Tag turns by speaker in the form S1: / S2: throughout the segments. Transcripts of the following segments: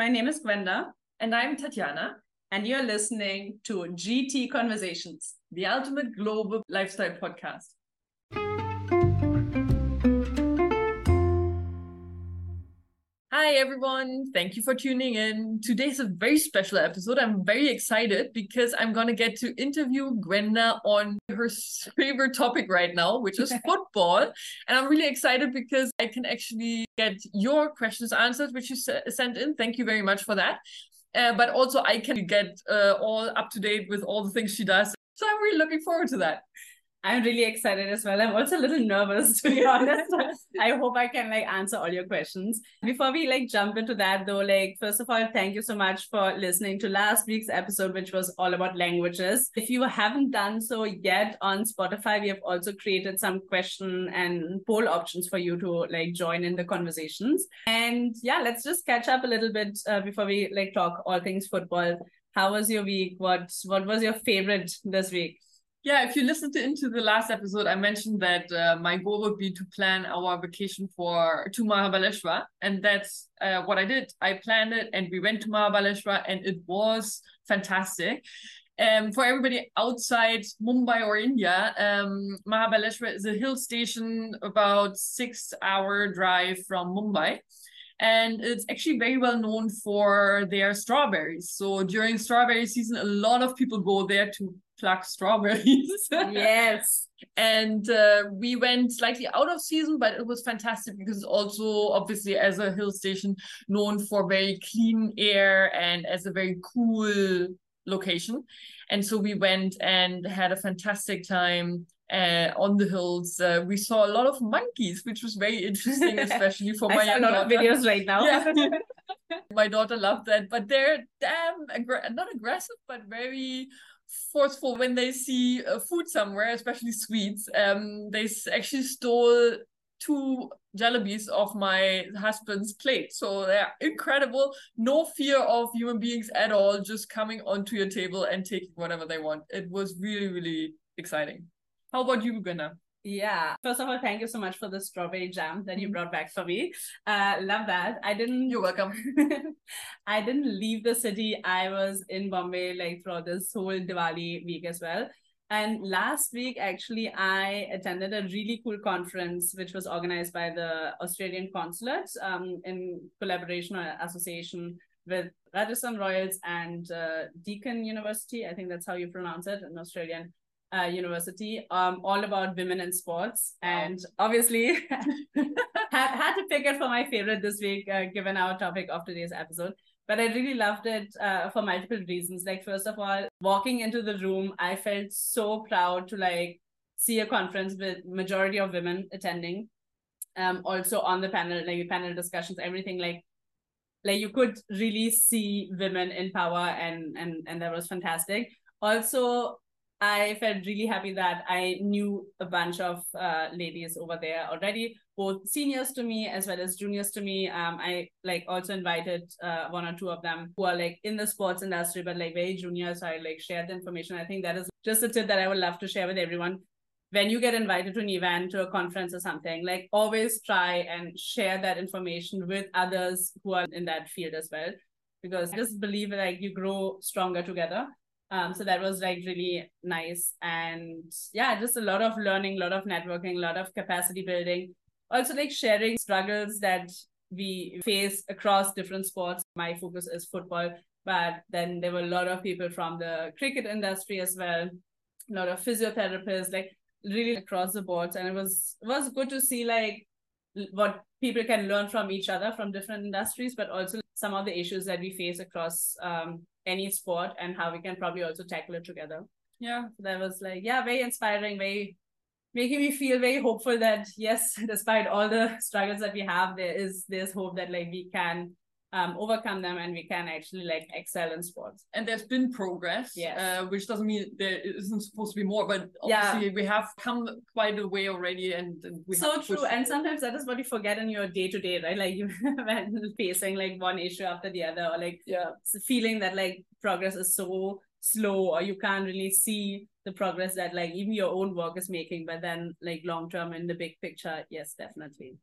S1: my name is Gwenda.
S2: And I'm Tatjana.
S1: And you're listening to GT Conversations,
S2: the ultimate global lifestyle podcast. Hi, everyone. Thank you for tuning in. Today's a very special episode. I'm very excited because I'm going to get to interview Gwenda on her favorite topic right now, which is football. And I'm really excited because I can actually get your questions answered, which you sent in. Thank you very much for that. Uh, but also, I can get uh, all up to date with all the things she does. So I'm really looking forward to that.
S1: I'm really excited as well. I'm also a little nervous to be honest. I hope I can like answer all your questions. Before we like jump into that though, like first of all, thank you so much for listening to last week's episode, which was all about languages. If you haven't done so yet on Spotify, we have also created some question and poll options for you to like join in the conversations. And yeah, let's just catch up a little bit uh, before we like talk all things football. How was your week? What what was your favorite this week?
S2: Yeah, if you listened to into the last episode, I mentioned that uh, my goal would be to plan our vacation for to Mahabaleshwar, and that's uh, what I did. I planned it, and we went to Mahabaleshwar, and it was fantastic. Um, for everybody outside Mumbai or India, um, Mahabaleshwar is a hill station about six hour drive from Mumbai and it's actually very well known for their strawberries. So during strawberry season, a lot of people go there to pluck strawberries.
S1: yes.
S2: and uh, we went slightly out of season, but it was fantastic because it's also obviously as a hill station known for very clean air and as a very cool location. And so we went and had a fantastic time uh, on the hills. Uh, we saw a lot of monkeys, which was very interesting, especially for my
S1: young a lot daughter. of videos right now. Yeah.
S2: my daughter loved that, but they're damn aggr- not aggressive, but very forceful when they see uh, food somewhere, especially sweets. Um, they actually stole two jalebis of my husband's plate. So they're incredible. No fear of human beings at all, just coming onto your table and taking whatever they want. It was really, really exciting. How about you, Gwenda?
S1: Yeah. First of all, thank you so much for the strawberry jam that you mm-hmm. brought back for me. Uh, love that. I didn't.
S2: You're welcome.
S1: I didn't leave the city. I was in Bombay like throughout this whole Diwali week as well. And last week, actually, I attended a really cool conference which was organized by the Australian Consulate um, in collaboration or association with Rajasthan Royals and uh, Deakin University. I think that's how you pronounce it in Australian uh, University, um, all about women in sports. And obviously, had, had to pick it for my favorite this week, uh, given our topic of today's episode. But I really loved it uh, for multiple reasons. Like, first of all, walking into the room, I felt so proud to like see a conference with majority of women attending. Um, also on the panel, like panel discussions, everything like like you could really see women in power and and and that was fantastic also I felt really happy that I knew a bunch of uh, ladies over there already, both seniors to me as well as juniors to me. Um, I like also invited uh, one or two of them who are like in the sports industry, but like very junior. So I like shared the information. I think that is just a tip that I would love to share with everyone. When you get invited to an event, to a conference or something, like always try and share that information with others who are in that field as well. Because I just believe like you grow stronger together um, so that was like really nice. And yeah, just a lot of learning, a lot of networking, a lot of capacity building. Also like sharing struggles that we face across different sports. My focus is football, but then there were a lot of people from the cricket industry as well, a lot of physiotherapists, like really across the board. And it was it was good to see like what people can learn from each other from different industries, but also some of the issues that we face across um, any sport and how we can probably also tackle it together. Yeah, that was like, yeah, very inspiring, very making me feel very hopeful that yes, despite all the struggles that we have, there is there's hope that like we can um, overcome them and we can actually like excel in sports.
S2: And there's been progress,
S1: yes.
S2: Uh, which doesn't mean there isn't supposed to be more, but obviously yeah. we have come quite a way already. And, and we
S1: so true. And sometimes that is what you forget in your day to day, right? Like you facing like one issue after the other, or like
S2: yeah,
S1: feeling that like progress is so slow, or you can't really see the progress that like even your own work is making. But then like long term in the big picture, yes, definitely.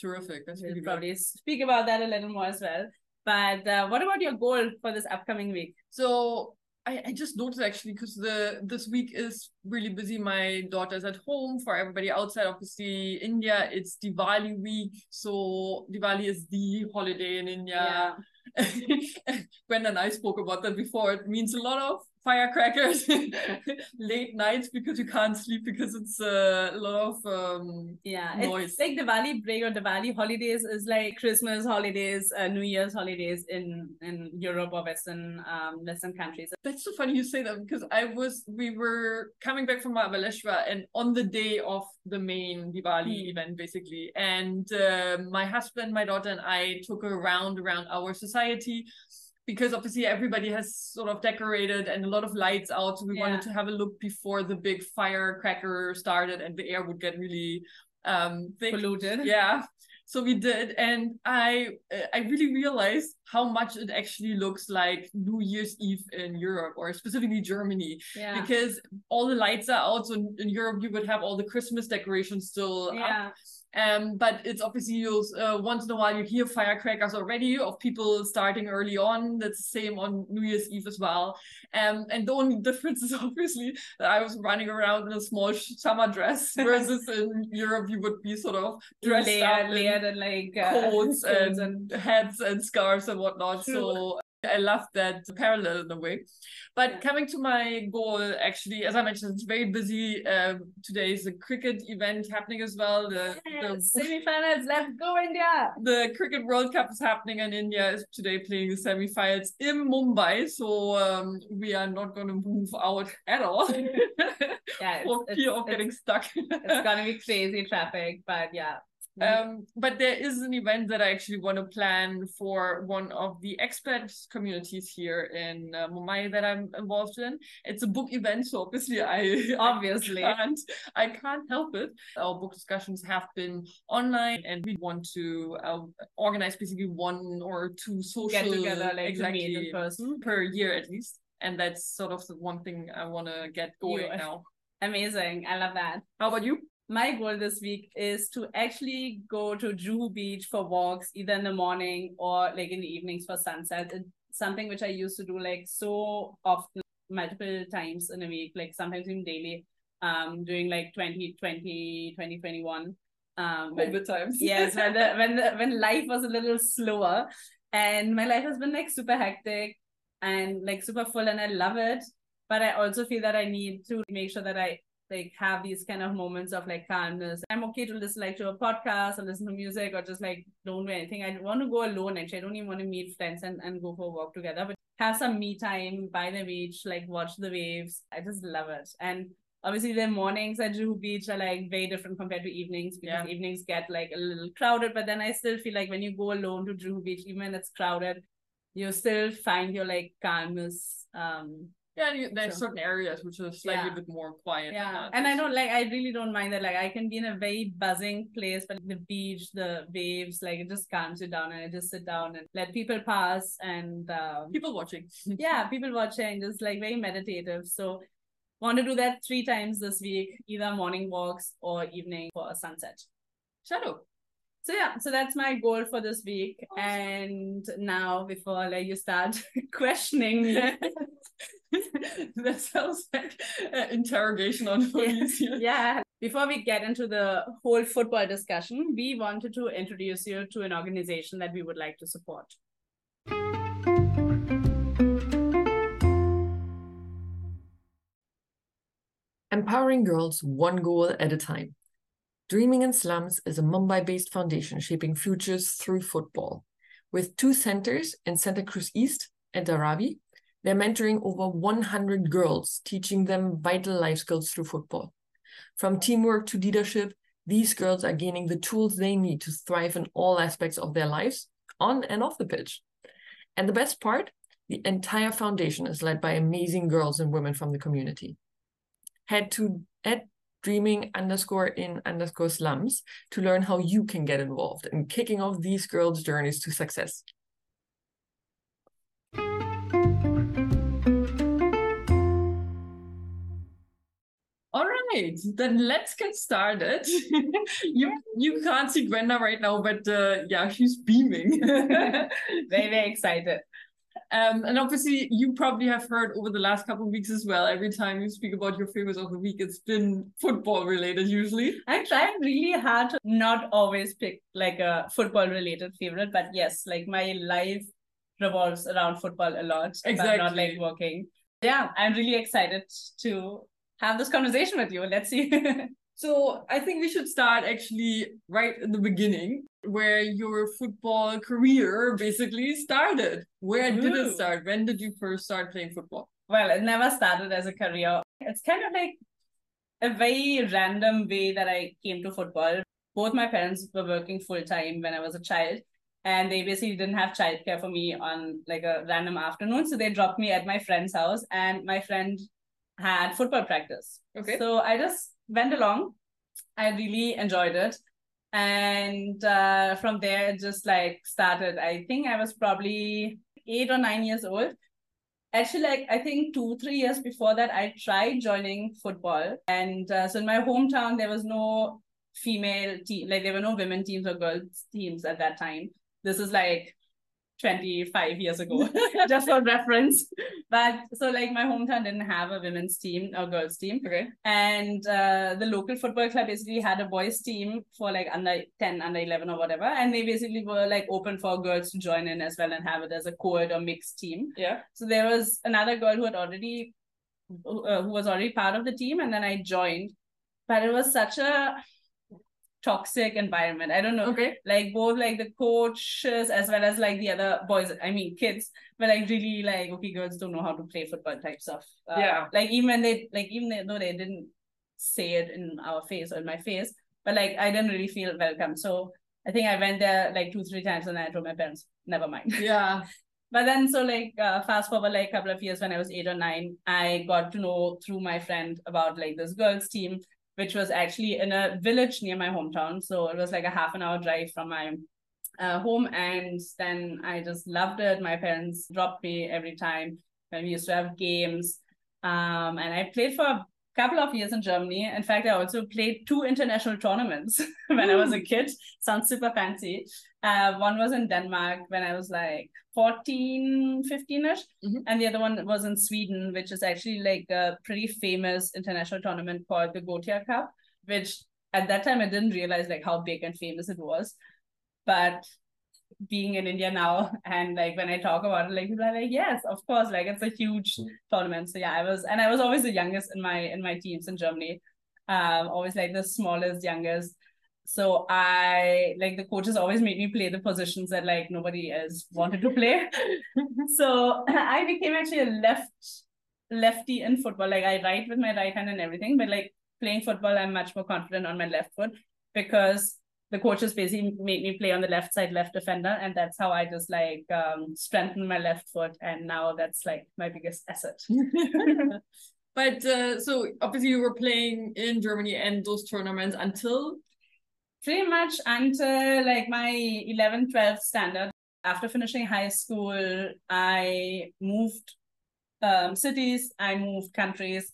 S2: Terrific. That's
S1: we'll really probably good. speak about that a little more as well. But uh, what about your goal for this upcoming week?
S2: So I, I just noticed actually because the this week is really busy. My daughter's at home. For everybody outside, obviously India, it's Diwali week. So Diwali is the holiday in India. Yeah. Gwen and I spoke about that before. It means a lot of firecrackers late nights because you can't sleep because it's uh, a lot of um
S1: yeah
S2: noise.
S1: it's like Diwali break or Diwali holidays is like Christmas holidays uh, New Year's holidays in in Europe or Western um Western countries
S2: that's so funny you say that because I was we were coming back from Mahabaleshwar and on the day of the main Diwali mm. event basically and uh, my husband my daughter and I took a round around our society because obviously everybody has sort of decorated and a lot of lights out. So we yeah. wanted to have a look before the big firecracker started and the air would get really um thick.
S1: polluted.
S2: Yeah. So we did, and I I really realized how much it actually looks like New Year's Eve in Europe or specifically Germany.
S1: Yeah.
S2: Because all the lights are out. So in, in Europe you would have all the Christmas decorations still
S1: yeah.
S2: up um, but it's obviously you uh, once in a while you hear firecrackers already of people starting early on. That's the same on New Year's Eve as well. Um, and the only difference is obviously that I was running around in a small summer dress, versus in Europe you would be sort of dressed layered, up in
S1: layered and like uh,
S2: coats, and, and hats and scarves and whatnot. True. So I love that parallel in a way. But yeah. coming to my goal, actually, as I mentioned, it's very busy. Um, today is a cricket event happening as well. The,
S1: yes, the semi-finals, let's go India!
S2: The Cricket World Cup is happening and India is today playing the semi-finals in Mumbai. So um, we are not going to move out at all
S1: yeah,
S2: for fear of getting stuck.
S1: it's going to be crazy traffic, but yeah.
S2: Um, but there is an event that I actually want to plan for one of the expat communities here in uh, Mumbai that I'm involved in. It's a book event, so obviously I
S1: obviously
S2: I can't, I can't help it. Our book discussions have been online, and we want to uh, organize basically one or two social
S1: get together like exactly in person
S2: per year at least. And that's sort of the one thing I want to get going you, now.
S1: Amazing. I love that.
S2: How about you?
S1: My goal this week is to actually go to Juhu Beach for walks, either in the morning or like in the evenings for sunset. It's something which I used to do like so often, multiple times in a week, like sometimes even daily, um, during like 2020, 2021. Um,
S2: COVID times.
S1: yes, when the, when the, when life was a little slower, and my life has been like super hectic and like super full, and I love it. But I also feel that I need to make sure that I like have these kind of moments of like calmness. I'm okay to listen like to a podcast or listen to music or just like don't do anything. I want to go alone actually. I don't even want to meet friends and, and go for a walk together, but have some me time by the beach, like watch the waves. I just love it. And obviously the mornings at Juhu Beach are like very different compared to evenings because yeah. evenings get like a little crowded. But then I still feel like when you go alone to Juhu Beach, even when it's crowded, you still find your like calmness um
S2: yeah, you, there's certain areas which are slightly yeah. bit more quiet.
S1: Yeah, and I don't like. I really don't mind that. Like, I can be in a very buzzing place, but the beach, the waves, like it just calms you down, and I just sit down and let people pass and um,
S2: people watching.
S1: yeah, people watching, just like very meditative. So, want to do that three times this week, either morning walks or evening for a sunset.
S2: Shadow.
S1: So yeah, so that's my goal for this week. Awesome. And now, before I let you start questioning me,
S2: that sounds like an interrogation on police
S1: yeah. yeah. Before we get into the whole football discussion, we wanted to introduce you to an organization that we would like to support.
S3: Empowering girls one goal at a time. Dreaming in Slums is a Mumbai based foundation shaping futures through football. With two centers in Santacruz East and Dharavi, they're mentoring over 100 girls, teaching them vital life skills through football. From teamwork to leadership, these girls are gaining the tools they need to thrive in all aspects of their lives, on and off the pitch. And the best part, the entire foundation is led by amazing girls and women from the community. Head to at dreaming underscore in underscore slums to learn how you can get involved in kicking off these girls' journeys to success.
S2: Right, then let's get started. you you can't see Gwenda right now, but uh, yeah, she's beaming.
S1: very very excited.
S2: Um, and obviously, you probably have heard over the last couple of weeks as well. Every time you speak about your favorites of the week, it's been football related usually.
S1: I tried really hard to not always pick like a football related favorite, but yes, like my life revolves around football a lot.
S2: Exactly.
S1: But not like working. Yeah, I'm really excited to have this conversation with you. Let's see.
S2: so I think we should start actually right in the beginning, where your football career basically started. Where did it start? When did you first start playing football?
S1: Well, it never started as a career. It's kind of like a very random way that I came to football. Both my parents were working full time when I was a child and they basically didn't have childcare for me on like a random afternoon. So they dropped me at my friend's house, and my friend had football practice.
S2: Okay.
S1: So I just went along. I really enjoyed it. And uh, from there, it just like started. I think I was probably eight or nine years old. Actually, like I think two, three years before that, I tried joining football. And uh, so in my hometown, there was no female team, like there were no women teams or girls teams at that time. This is like 25 years ago, just for reference. But so like my hometown didn't have a women's team or girls team.
S2: Okay.
S1: And uh, the local football club basically had a boys team for like under 10, under 11 or whatever. And they basically were like open for girls to join in as well and have it as a co-ed or mixed team.
S2: Yeah.
S1: So there was another girl who had already, uh, who was already part of the team. And then I joined. But it was such a toxic environment. I don't know.
S2: Okay.
S1: Like both like the coaches as well as like the other boys, I mean kids, but like really like okay, girls don't know how to play football type stuff.
S2: Uh, yeah.
S1: Like even when they like even though they didn't say it in our face or in my face, but like I didn't really feel welcome. So I think I went there like two, three times and I told my parents, never mind.
S2: Yeah.
S1: but then so like uh, fast forward like a couple of years when I was eight or nine, I got to know through my friend about like this girls team which was actually in a village near my hometown. So it was like a half an hour drive from my uh, home. And then I just loved it. My parents dropped me every time when we used to have games. Um, and I played for a couple of years in Germany. In fact, I also played two international tournaments when I was a kid. Sounds super fancy. Uh, one was in Denmark when I was like 14, 15 ish.
S2: Mm-hmm.
S1: And the other one was in Sweden, which is actually like a pretty famous international tournament called the Gothia Cup, which at that time I didn't realize like how big and famous it was. But being in India now and like when I talk about it, like people are like, yes, of course, like it's a huge tournament. So yeah, I was and I was always the youngest in my in my teams in Germany. Um, always like the smallest, youngest. So I like the coaches always made me play the positions that like nobody else wanted to play. so I became actually a left lefty in football. Like I write with my right hand and everything, but like playing football, I'm much more confident on my left foot because the coaches basically made me play on the left side, left defender, and that's how I just like um, strengthen my left foot, and now that's like my biggest asset.
S2: but uh, so obviously you were playing in Germany and those tournaments until
S1: pretty much until like my 11th 12th standard after finishing high school i moved um, cities i moved countries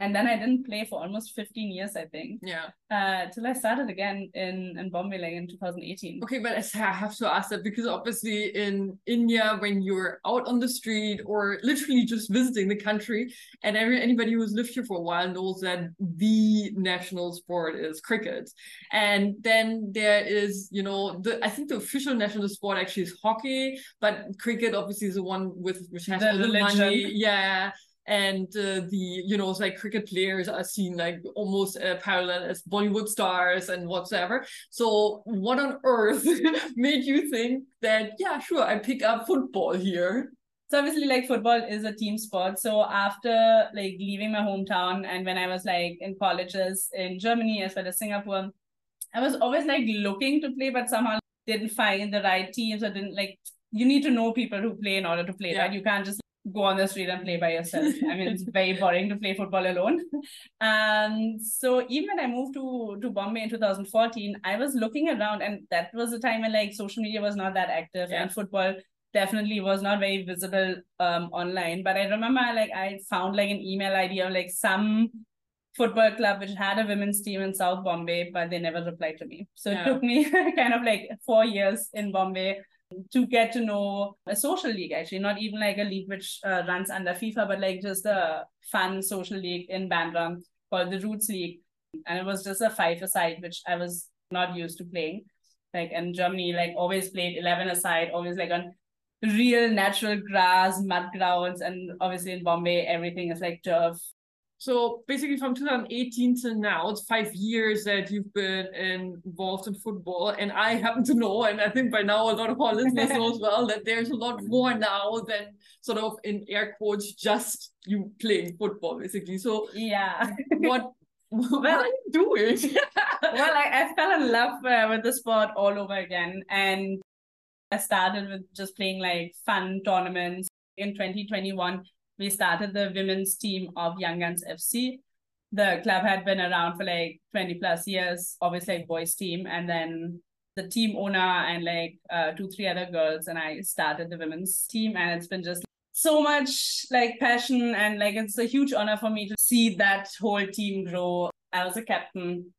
S1: and then I didn't play for almost 15 years, I think.
S2: Yeah.
S1: Uh, till I started again in in Bombay like in 2018.
S2: Okay, but I have to ask that because obviously in India, when you're out on the street or literally just visiting the country, and every anybody who's lived here for a while knows that the national sport is cricket, and then there is you know the I think the official national sport actually is hockey, but cricket obviously is the one with which has
S1: The
S2: all the money. Yeah and uh, the you know like cricket players are seen like almost uh, parallel as Bollywood stars and whatsoever. So what on earth made you think that yeah sure I pick up football here?
S1: So obviously like football is a team sport. So after like leaving my hometown and when I was like in colleges in Germany as well as Singapore, I was always like looking to play, but somehow didn't find the right teams or didn't like you need to know people who play in order to play,
S2: Yeah.
S1: right? You can't just go on the street and play by yourself. I mean, it's very boring to play football alone. And so even when I moved to to Bombay in 2014, I was looking around, and that was the time when like social media was not that active,
S2: Yeah.
S1: and football definitely was not very visible um online. But I remember like I found like an email ID of like some football club which had a women's team in South Bombay, but they never replied to me. So
S2: Yeah.
S1: it took me kind of like four years in Bombay to get to know a social league, actually, not even like a league which uh, runs under FIFA, but like just a fun social league in Bandra called the Roots League. And it was just a five aside, which I was not used to playing. Like in Germany, like always played 11 aside, always like on real natural grass, mud grounds. And obviously in Bombay, everything is like turf.
S2: So basically, from 2018 to now, it's five years that you've been involved in football. And I happen to know, and I think by now a lot of our listeners know as well, that there's a lot more now than sort of in air quotes just you playing football, basically. So
S1: Yeah.
S2: what what are you doing?
S1: well, I, I fell in love uh, with the sport all over again. And I started with just playing like fun tournaments. In 2021, we started the women's team of Young Guns FC. The club had been around for like 20 plus years, obviously like boys team. And then the team owner and like uh, two, three other girls. And I started the women's team. And it's been just so much like passion and like it's a huge honor for me to see that whole team grow. I was a captain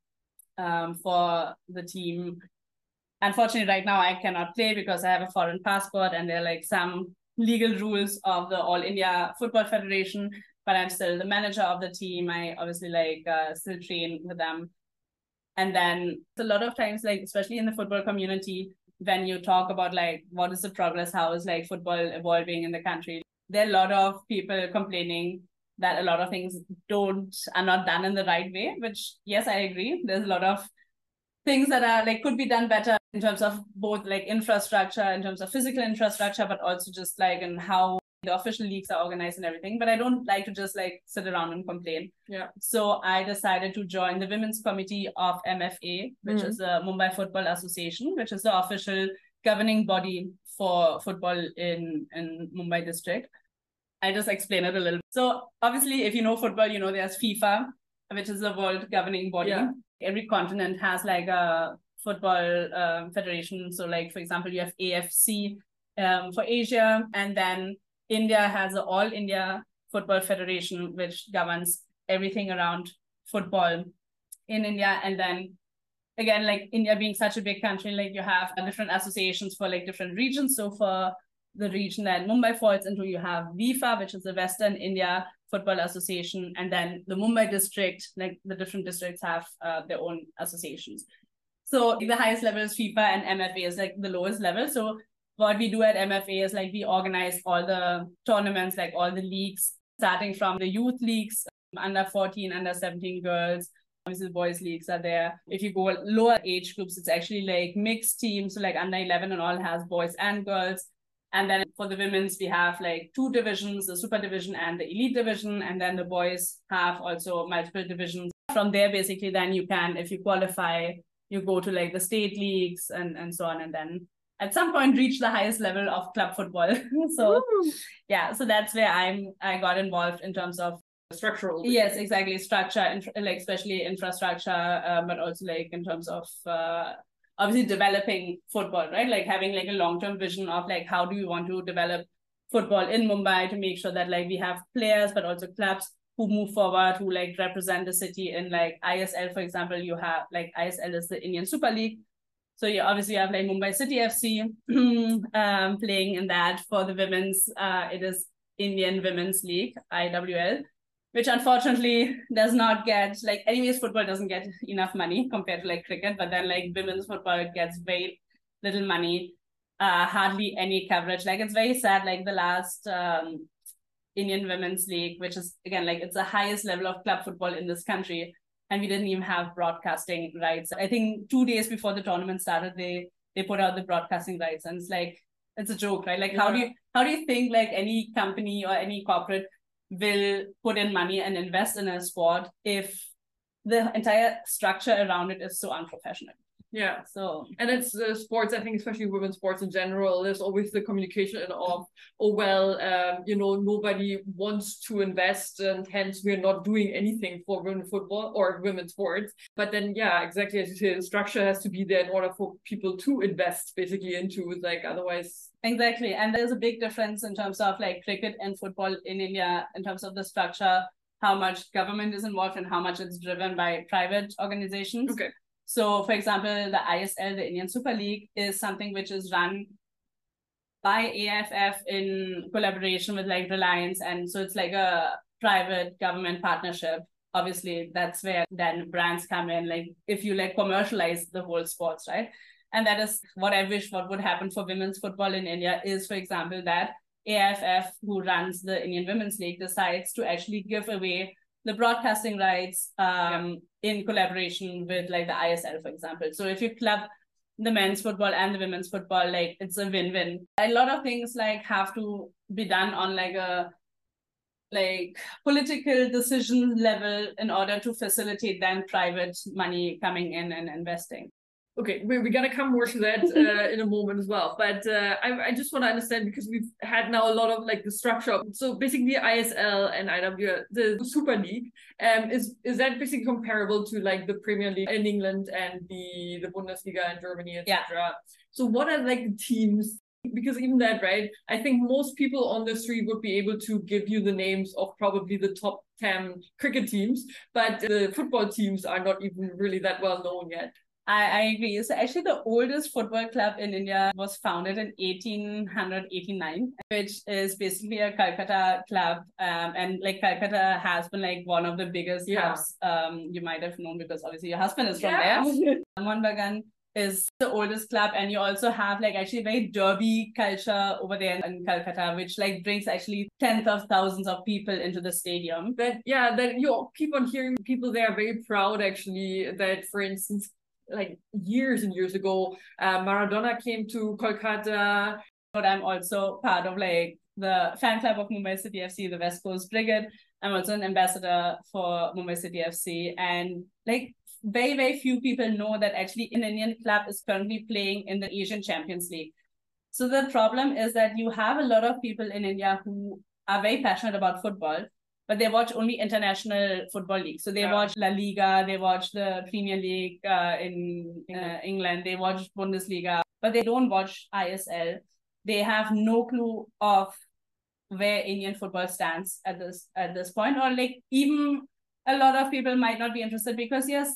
S1: um, for the team. Unfortunately, right now I cannot play because I have a foreign passport and there are like some legal rules of the All India Football Federation. But I'm still the manager of the team. I obviously like uh, still train with them. And then a lot of times, like especially in the football community, when you talk about like what is the progress, how is like football evolving in the country, there are a lot of people complaining that a lot of things don't are not done in the right way which yes i agree there's a lot of things that are like could be done better in terms of both like infrastructure in terms of physical infrastructure but also just like in how the official leagues are organized and everything but i don't like to just like sit around and complain
S2: Yeah.
S1: so i decided to join the women's committee of mfa which
S2: Mhm.
S1: is the mumbai football association which is the official governing body for football in in mumbai district I just explain it a little. So obviously, if you know football, you know there's FIFA, which is the world governing body.
S2: Yeah.
S1: Every continent has like a football um, federation. So, like for example, you have AFC um, for Asia, and then India has a All India Football Federation, which governs everything around football in India, and then again like india being such a big country like you have different associations for like different regions so for the region that Mumbai falls into, you have WIFA, which is the Western India Football Association, and then the Mumbai district, like the different districts have uh, their own associations. So the highest level is FIFA and MFA is like the lowest level. So what we do at MFA is like we organize all the tournaments, like all the leagues, starting from the youth leagues, under 14, under 17 girls, obviously boys leagues are there if you go lower age groups it's actually like mixed teams so like under 11 and all has boys and girls and then for the women's we have like two divisions the super division and the elite division. And then the boys have also multiple divisions. From there basically then you can if you qualify you go to like the state leagues and and so on. And then at some point reach the highest level of club football. So yeah so that's where i'm i got involved in terms of
S2: structural.
S1: Yes, exactly. Structure, infra- like especially infrastructure, um, but also like in terms of uh, obviously developing football, right? Like having like a long term vision of like how do we want to develop football in Mumbai to make sure that like we have players, but also clubs who move forward, who like represent the city in like ISL, for example. You have like ISL is the Indian Super League. So you obviously have like Mumbai City FC um, playing in that for the women's. Uh, it is Indian Women's League IWL which unfortunately does not get like anyways football doesn't get enough money compared to like cricket but then like women's football gets very little money uh hardly any coverage. Like it's very sad like the last um indian women's league which is again like it's the highest level of club football in this country and we didn't even have broadcasting rights. I think two days before the tournament started they they put out the broadcasting rights and it's like it's a joke right? Like how do you how do you think like any company or any corporate will put in money and invest in a sport if the entire structure around it is so unprofessional.
S2: Yeah.
S1: So
S2: And it's uh, sports, I think, especially women's sports in general, there's always the communication of, oh, well, um, you know, nobody wants to invest and hence we're not doing anything for women football or women's sports. But then, yeah, exactly as you say, the structure has to be there in order for people to invest basically into. Like, otherwise,
S1: exactly. And there's a big difference in terms of like cricket and football in India in terms of the structure. how much government is involved and how much it's driven by private organizations.
S2: Okay.
S1: So, for example, the ISL, the Indian Super League, is something which is run by AFF in collaboration with like Reliance. And so it's like a private government partnership. Obviously, that's where then brands come in. Like if you like commercialize the whole sports, right? And that is what I wish what would happen for women's football in India is, for example, that AFF, who runs the Indian Women's League, decides to actually give away the broadcasting rights um, yeah. in collaboration with like the ISL, for example. So if you club the men's football and the women's football, like it's a win-win. A lot of things like have to be done on like a like political decision level in order to facilitate then private money coming in and investing.
S2: Okay, we're, we're gonna come more to that uh, in a moment as well. But uh, I, I just want to understand because we've had now a lot of like the structure. So basically, ISL and IW, the Super League, um, is is that basically comparable to like the Premier League in England and the the Bundesliga in Germany, etc. Yeah. So what are like the teams? Because even that, right? I think most people on the street would be able to give you the names of probably the top 10 cricket teams, but the football teams are not even really that well known yet.
S1: I, I agree. So actually, the oldest football club in India was founded in 1889, which is basically a Calcutta club. Um, and like Calcutta has been like one of the biggest yeah. clubs um, you might have known because obviously your husband is from yeah. there. Mohun Bagan is the oldest club and you also have like actually very derby culture over there in Calcutta which like brings actually tens of thousands of people into the stadium
S2: but yeah that you keep on hearing people there are very proud actually that for instance like years and years ago, uh, Maradona came to Kolkata.
S1: But I'm also part of like the fan club of Mumbai City FC, the West Coast Brigade. I'm also an ambassador for Mumbai City FC. And like very, very few people know that actually an Indian club is currently playing in the Asian Champions League. So the problem is that you have a lot of people in India who are very passionate about football, but they watch only international football leagues. So they yeah. watch La Liga, they watch the Premier League uh, in uh, England, they watch Bundesliga, but they don't watch ISL. They have no clue of where Indian football stands at this at this point, or like even a lot of people might not be interested because yes,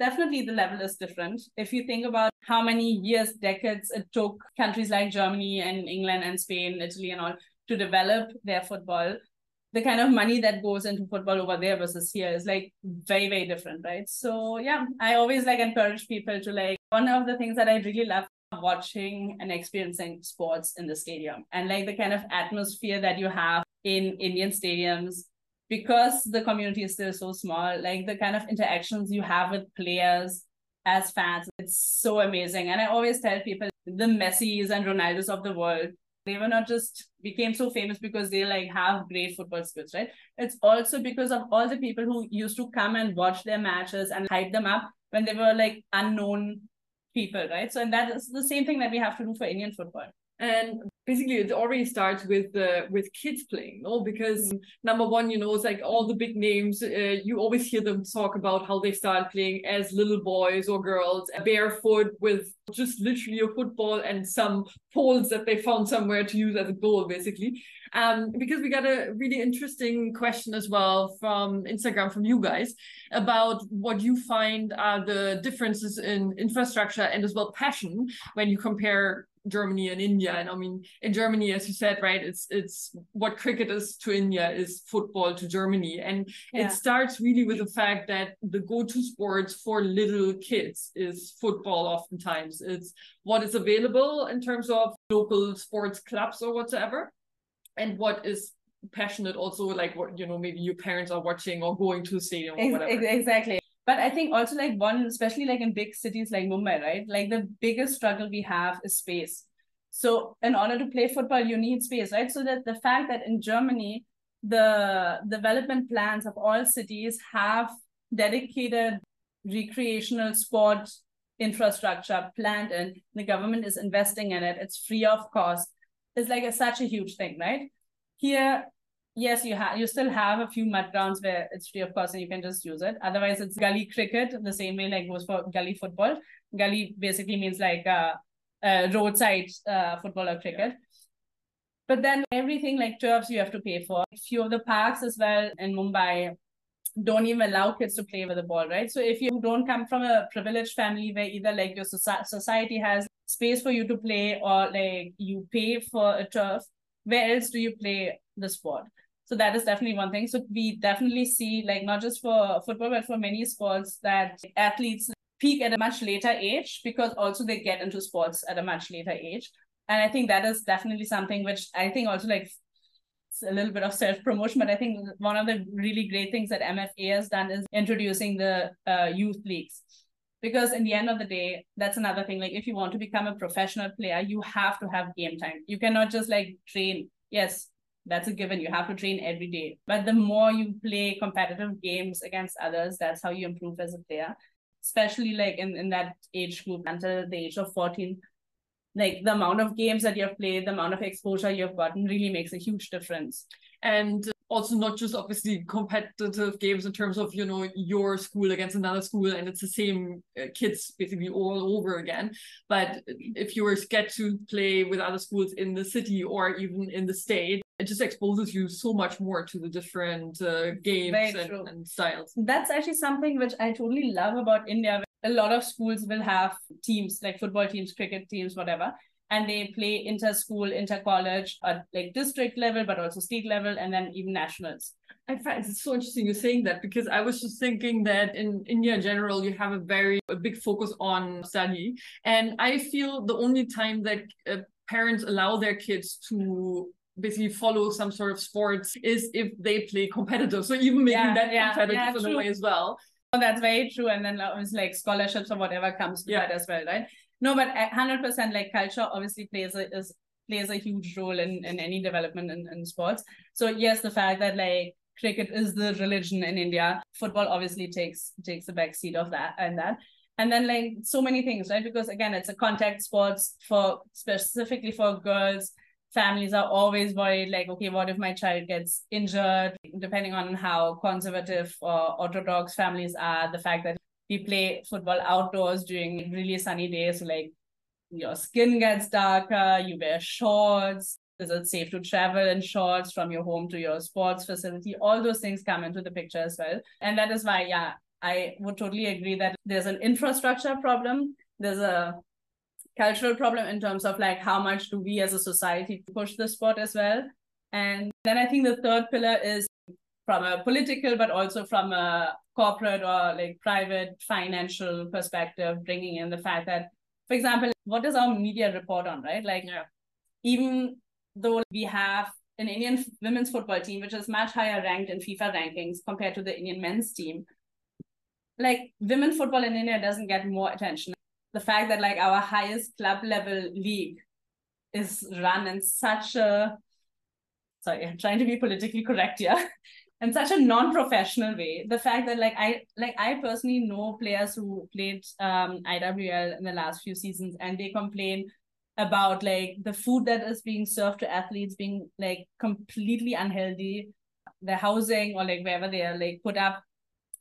S1: definitely the level is different. If you think about how many years, decades it took countries like Germany and England and Spain, Italy, and all to develop their football the kind of money that goes into football over there versus here is like very very different right? So yeah i always like encourage people to like one of the things that i really love watching and experiencing sports in the stadium and like the kind of atmosphere that you have in indian stadiums because the community is still so small like the kind of interactions you have with players as fans it's so amazing. And i always tell people the messis and ronaldos of the world they were not just became so famous because they like have great football skills, right? It's also because of all the people who used to come and watch their matches and hype them up when they were like unknown people, right? So and that is the same thing that we have to do for Indian football
S2: and basically it already starts with uh, with kids playing no? Because number one you know it's like all the big names uh, you always hear them talk about how they started playing as little boys or girls barefoot with just literally a football and some poles that they found somewhere to use as a goal basically. Um, because we got a really interesting question as well from Instagram from you guys about what you find are the differences in infrastructure and as well passion when you compare Germany and India. And I mean, in Germany, as you said, right, it's it's what cricket is to India is football to Germany, and yeah. it starts really with the fact that the go-to sports for little kids is football. Oftentimes, it's what is available in terms of local sports clubs or whatever, and what is passionate also like what you know maybe your parents are watching or going to the stadium or whatever.
S1: Exactly. But I think also like one, especially like in big cities like Mumbai, right? Like the biggest struggle we have is space. So in order to play football, you need space, right? So that the fact that in Germany, the development plans of all cities have dedicated recreational sport infrastructure planned and the government is investing in it, it's free of cost, is like a, such a huge thing, right? Here, yes, you have you still have a few mud grounds where it's free of course and you can just use it. Otherwise, it's gully cricket the same way like goes for gully football. Gully basically means like uh, uh, roadside uh, football or cricket. But then everything like turfs you have to pay for. A few of the parks as well in Mumbai don't even allow kids to play with the ball, right? So if you don't come from a privileged family where either like your society has space for you to play or like you pay for a turf, where else do you play the sport? So that is definitely one thing. So we definitely see like not just for football, but for many sports that athletes peak at a much later age because also they get into sports at a much later age. And I think that is definitely something which I think also like a little bit of self promotion, but I think one of the really great things that MFA has done is introducing the uh, youth leagues. Because in the end of the day, that's another thing. Like, if you want to become a professional player, you have to have game time. You cannot just like train. Yes, that's a given. You have to train every day. But the more you play competitive games against others, that's how you improve as a player. Especially like in, in that age group until the age of 14, like the amount of games that you've played, the amount of exposure you've gotten really makes a huge difference.
S2: And also not just obviously competitive games in terms of you know your school against another school and it's the same uh, kids basically all over again but if you were get to play with other schools in the city or even in the state it just exposes you so much more to the different uh, games and, and styles
S1: that's actually something which i totally love about india a lot of schools will have teams like football teams, cricket teams, whatever, and they play inter school, inter college, at like district level, but also state level, and then even nationals.
S2: I find it's so interesting you're saying that because I was just thinking that in India in general, you have a very a big focus on study. And I feel the only time that uh, parents allow their kids to basically follow some sort of sports is if they play competitive. So even making yeah, that yeah, competitive yeah, in a way as well.
S1: Oh, that's very true. And then uh, obviously like scholarships or whatever comes to yeah. that as well, right? No, but hundred percent like culture obviously plays a is plays a huge role in, in any development in, in sports. So yes, the fact that like cricket is the religion in India, football obviously takes takes the back seat of that and that. And then like so many things, right? Because again, it's a contact sports for specifically for girls families are always worried like okay what if my child gets injured? Depending on how conservative or orthodox families are the fact that we play football outdoors during really sunny days like your skin gets darker you wear shorts is it safe to travel in shorts from your home to your sports facility? All those things come into the picture as well. And that is why yeah i would totally agree that there's an infrastructure problem. There's a cultural problem in terms of like how much do we as a society push the sport as well. And then I think the third pillar is from a political, but also from a corporate or like private financial perspective, bringing in the fact that, for example, what does our media report on, right? Like, yeah. even though we have an Indian women's football team, which is much higher ranked in FIFA rankings compared to the Indian men's team, like women football in India doesn't get more attention the fact that like our highest club level league is run in such a sorry i'm trying to be politically correct here in such a non-professional way. The fact that like i like i personally know players who played um iwl in the last few seasons and they complain about like the food that is being served to athletes being like completely unhealthy the housing or like wherever they are like put up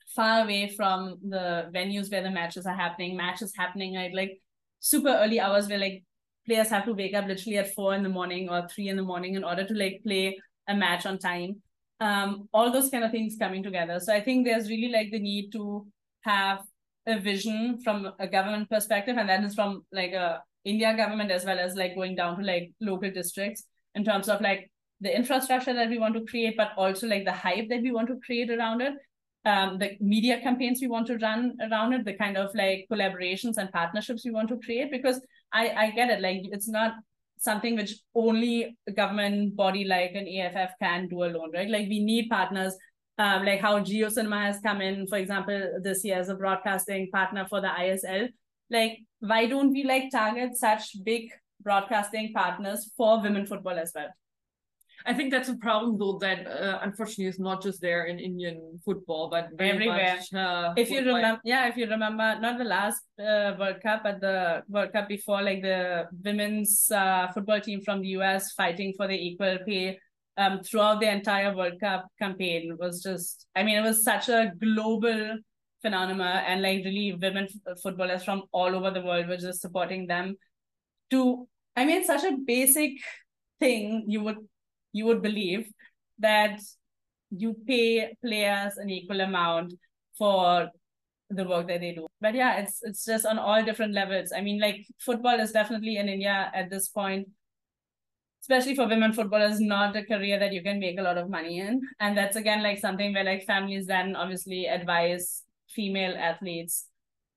S1: far away from the venues where the matches are happening. Matches happening at like super early hours where like players have to wake up literally at four in the morning or three in the morning in order to like play a match on time. Um, all those kind of things coming together. So I think there's really like the need to have a vision from a government perspective, and that is from like a India government as well as like going down to like local districts in terms of like the infrastructure that we want to create, but also like the hype that we want to create around it um, the media campaigns we want to run around it, the kind of like collaborations and partnerships we want to create, because I, I get it, like it's not something which only a government body like an AFF can do alone, right? Like we need partners, um, like how Jio Cinema has come in, for example, this year as a broadcasting partner for the ISL. Like, why don't we like target such big broadcasting partners for women football as well?
S2: I think that's a problem though that uh, unfortunately is not just there in Indian football, but
S1: everywhere.
S2: Much, uh,
S1: if you remember, yeah, if you remember, not the last uh, World Cup, but the World Cup before, like the women's uh, football team from the US fighting for the equal pay um, throughout the entire World Cup campaign was just, I mean, it was such a global phenomenon, and like really women f- footballers from all over the world were just supporting them. To, I mean, such a basic thing you would you would believe that you pay players an equal amount for the work that they do. But yeah, it's it's just on all different levels. I mean, like football is definitely in India at this point, especially for women footballers, not a career that you can make a lot of money in. And that's again like something where like families then obviously advise female athletes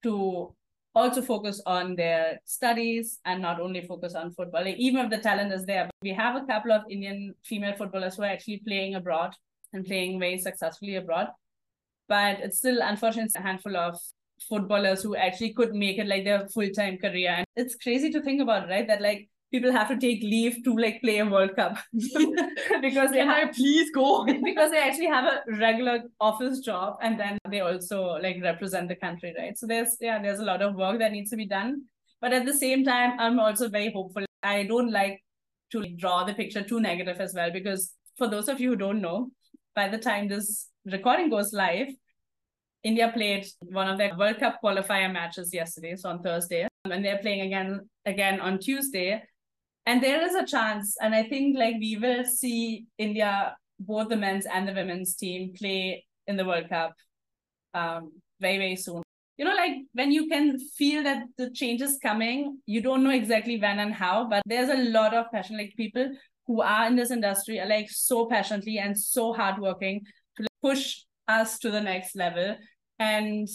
S1: to also focus on their studies and not only focus on football. Like, even if the talent is there, we have a couple of Indian female footballers who are actually playing abroad and playing very successfully abroad. But it's still, unfortunately, a handful of footballers who actually could make it like their full time career. And it's crazy to think about, right? That like people have to take leave to like play a World Cup because they
S2: Can I
S1: have
S2: please go?
S1: because they actually have a regular office job and then they also like represent the country, right? So there's yeah, there's a lot of work that needs to be done. But at the same time, I'm also very hopeful. I don't like to draw the picture too negative as well because for those of you who don't know, by the time this recording goes live, India played one of their World Cup qualifier matches yesterday, so on Thursday, and they're playing again again on Tuesday. And there is a chance, and I think like we will see India, both the men's and the women's team, play in the World Cup um, very, very soon. You know, like when you can feel that the change is coming, you don't know exactly when and how, but there's a lot of passion. Like people who are in this industry are like so passionately and so hardworking to push us to the next level. And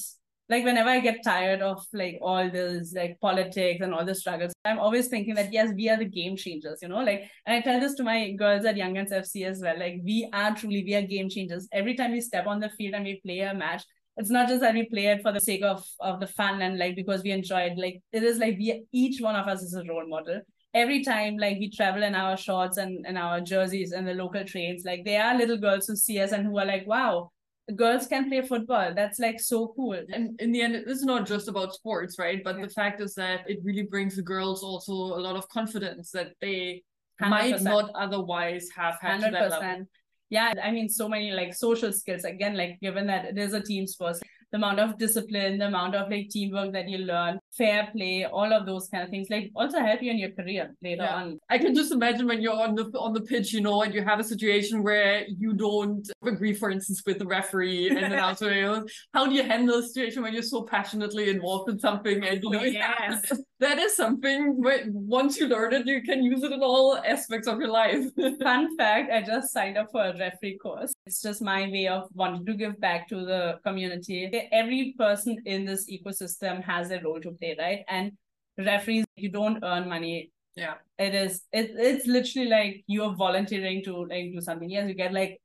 S1: like whenever I get tired of like all this like politics and all the struggles, I'm always thinking that yes, we are the game changers, you know, like and I tell this to my girls at Young Guns FC as well. Like we are truly we are game changers. Every time we step on the field and we play a match, it's not just that we play it for the sake of of the fun and like because we enjoy it. Like it is like we each one of us is a role model. Every time like we travel in our shorts and, in our jerseys and the local trains, like there are little girls who see us and who are like, wow, girls can play football. That's like so cool.
S2: And in the end, it's not just about sports, right? But the fact is that it really brings the girls also a lot of confidence that they might
S1: 100%.
S2: not otherwise have had to that level.
S1: Yeah, I mean, so many like social skills. Again, like given that it is a team sport, the amount of discipline, the amount of like teamwork that you learn, fair play, all of those kind of things, like also help you in your career later
S2: Yeah.
S1: on.
S2: I can just imagine when you're on the on the pitch, you know, and you have a situation where you don't agree, for instance, with the referee and then also, you how do you handle a situation when you're so passionately involved in something and you know,
S1: yes.
S2: that is something where once you learn it, you can use it in all aspects of your life.
S1: Fun fact, I just signed up for a referee course. It's just my way of wanting to give back to the community. Every person in this ecosystem has a role to play, right? And referees, you don't earn money.
S2: Yeah.
S1: It is it, it's literally like you're volunteering to like do something. Yes, you get like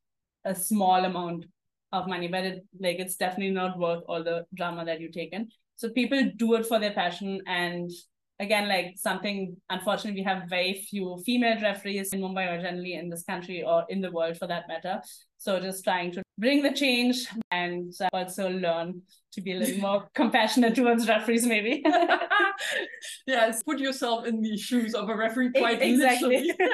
S1: a small amount of money, but it like it's definitely not worth all the drama that you take in. So people do it for their passion and again, like something, unfortunately, we have very few female referees in Mumbai or generally in this country or in the world for that matter. So just trying to bring the change and uh, also learn to be a little more compassionate towards referees, maybe.
S2: yes, put yourself in the shoes of a referee quite
S1: Exactly.
S2: literally.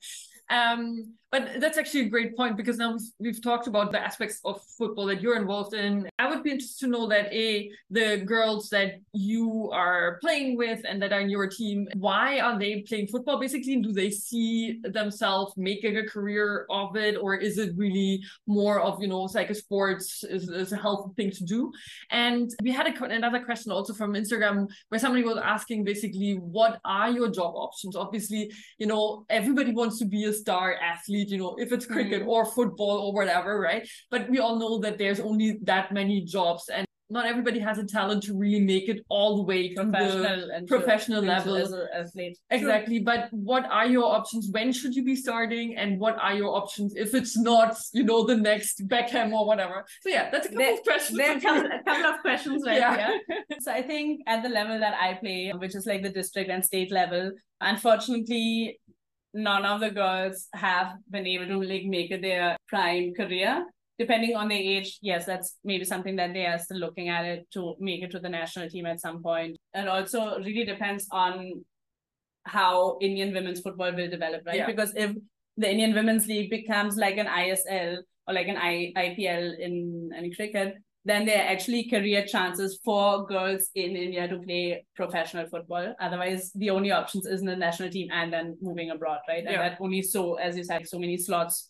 S2: um, but that's actually a great point because now we've, we've talked about the aspects of football that you're involved in. I would be interested to know that a the girls that you are playing with and that are in your team, why are they playing football? Basically, do they see themselves making a career of it, or is it really more of you know, like a sports is, is a healthy thing to do? And we had a, another question also from Instagram where somebody was asking basically, what are your job options? Obviously, you know, everybody wants to be a star athlete, you know, if it's cricket mm-hmm. or football or whatever, right? But we all know that there's only that many jobs and not everybody has a talent to really make it all the way to the
S1: professional and to-
S2: professional level.
S1: as a.
S2: Exactly. But what are your options? When should you be starting? And what are your options if it's not, you know, the next Beckham or whatever? So yeah, that's a couple
S1: There-
S2: of questions.
S1: There are a couple, a couple of questions right
S2: Yeah.
S1: here. So I think at the level that I play, which is like the district and state level, unfortunately, none of the girls have been able to like make it their prime career. Depending on their age, yes, that's maybe something that they are still looking at it to make it to the national team at some point. And also really depends on how Indian women's football will develop, right?
S2: Yeah.
S1: Because if the Indian Women's League becomes like an ISL or like an I- IPL in, in cricket, then there are actually career chances for girls in India to play professional football. Otherwise, the only options is in the national team and then moving abroad, right? And
S2: Yeah.
S1: that only so, as you said, so many slots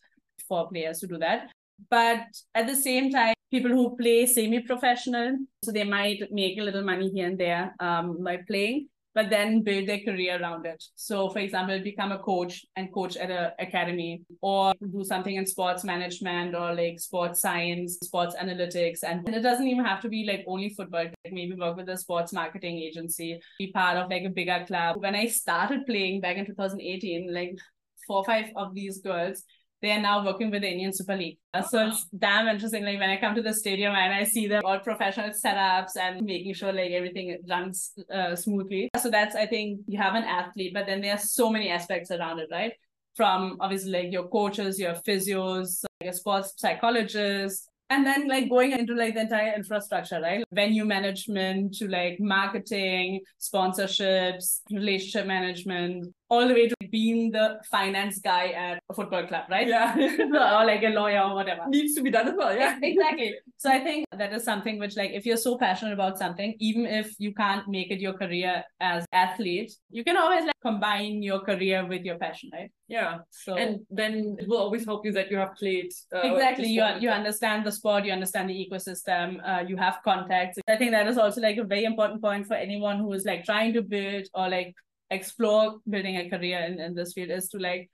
S1: for players to do that. But at the same time, people who play semi-professional, so they might make a little money here and there um, by playing, but then build their career around it. So, for example, become a coach and coach at an academy, or do something in sports management or like sports science, sports analytics. And it doesn't even have to be like only football, like maybe work with a sports marketing agency, be part of like a bigger club. When I started playing back in 2018, like four or five of these girls they are now working with the Indian Super League. Uh, so it's damn interesting. Like when I come to the stadium and I see them all professional setups and making sure like everything runs uh, smoothly. So that's I think you have an athlete, but then there are so many aspects around it, right? From obviously like your coaches, your physios, a sports psychologist, and then like going into like the entire infrastructure right venue management to like marketing sponsorships relationship management all the way to being the finance guy at a football club right
S2: Yeah.
S1: or like a lawyer or whatever
S2: Needs to be done as well. Yeah.
S1: exactly so i think that is something which like if you're so passionate about something even if you can't make it your career as athlete you can always like combine your career with your passion right
S2: Yeah.
S1: so
S2: And then it will always help you that you have played. Uh,
S1: exactly you you understand the sport you understand the ecosystem uh, you have contacts i think that is also like a very important point for anyone who is like trying to build or like explore building a career in, in this field is to like